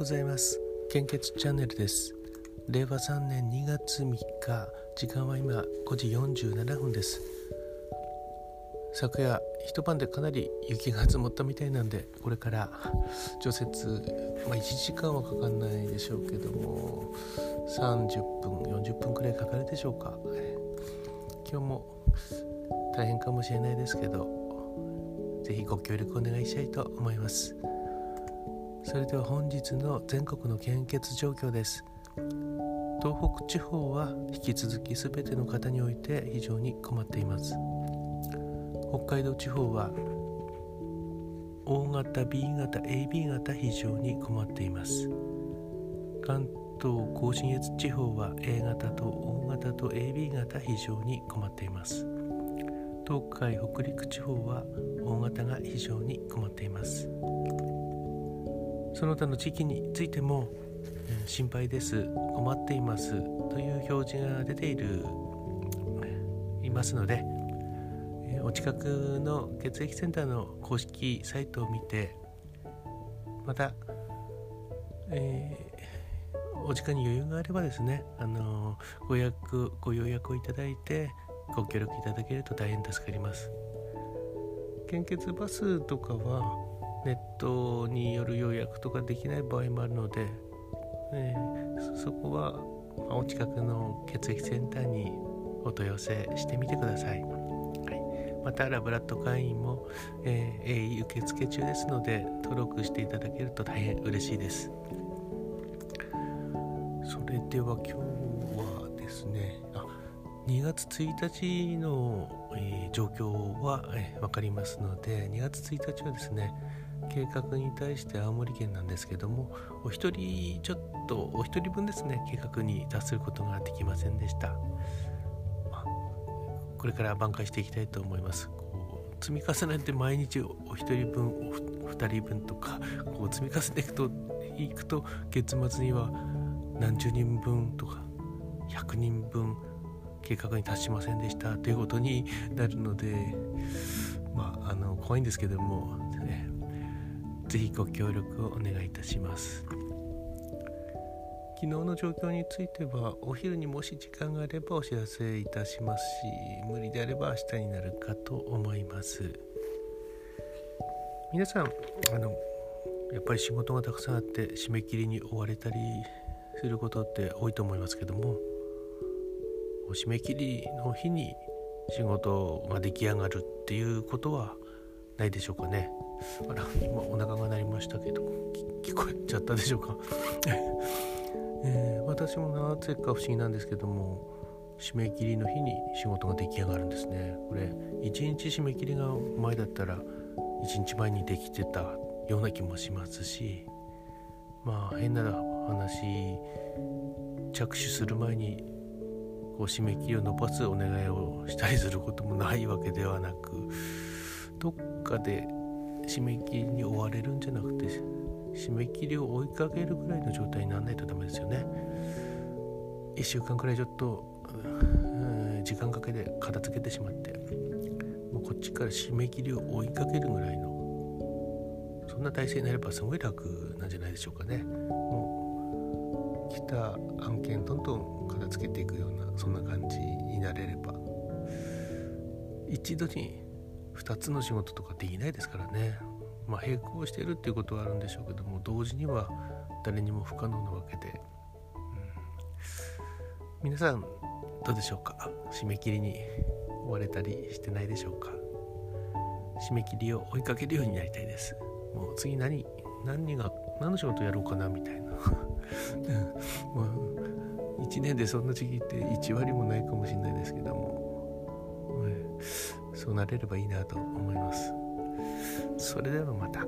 ございます。献血チャンネルです。令和3年2月3日。時間は今5時47分です。昨夜一晩でかなり雪が積もったみたいなんでこれから除雪、まあ、1時間はかかんないでしょうけども30分40分くらいかかるでしょうか。今日も大変かもしれないですけど是非ご協力お願いしたいと思います。それでは本日の全国の献血状況です。東北地方は引き続き全ての方において非常に困っています。北海道地方は O 型 B 型 AB 型非常に困っています。関東甲信越地方は A 型と O 型と AB 型非常に困っています。東海北陸地方は O 型が非常に困っています。その他の地域についても、心配です。困っています。という表示が出ているいますので、え、お近くの血液センターの公式サイトを見てまた、えー、お時間に余裕があればですね、あのご予約ご予約をいただいてご協力いただけると大変助かります。献血バスとかはネットによる予約とかできない場合もあるので、えー、そこはお近くの血液センターにお問い合わせしてみてください。はい、またラブラッド会員も、えー、受付中ですので登録していただけると大変嬉しいです。それでは今日はですねあ2月1日の、えー、状況は、えー、分かりますので2月1日はですね計画に対して青森県なんですけどもお一人ちょっとお一人分ですね計画に達することができませんでした、まあ、これから挽回していきたいと思います。こう積み重ねて毎日お一人分お二人分とかこう積み重ねていくといくと月末には何十人分とか100人分計画に達しませんでした。ということになるのでまああの怖いんですけどもぜひご協力をお願いいたします。昨日の状況についてはお昼にもし時間があればお知らせいたしますし無理であれば明日になるかと思います。皆さんあのやっぱり仕事がたくさんあって締め切りに追われたりすることって多いと思いますけども締め切りの日に仕事が出来上がるっていうことはないでしょうかね。あら今お腹が鳴りましたけど聞こえちゃったでしょうか、えー、私もなぜか不思議なんですけども締め切りの日に仕事が出来上がるんですね。これ1日締め切りが前だったら1日前にできてたような気もしますしまあ変な話着手する前にこう締め切りを伸ばすお願いをしたりすることもないわけではなくどっかで締め切りに追われるんじゃなくて締め切りを追いかけるぐらいの状態にならないとダメですよね。1週間くらいちょっと、時間かけて片付けてしまってもうこっちから締め切りを追いかけるぐらいのそんな体制になればすごい楽なんじゃないでしょうかね。もう来た案件どんどん片付けていくようなそんな感じになれれば。一度に2つの仕事とかできないですからね。まあ並行してるっていうことはあるんでしょうけども同時には誰にも不可能なわけで、うん、皆さんどうでしょうか？締め切りに追われたりしてないでしょうか？締め切りを追いかけるようになりたいです。もう次何何が何の仕事やろうかなみたいな。まあ1年でそんな時期って1割もないかもしれないですけども、そうなれればいいなと思います。それではまた。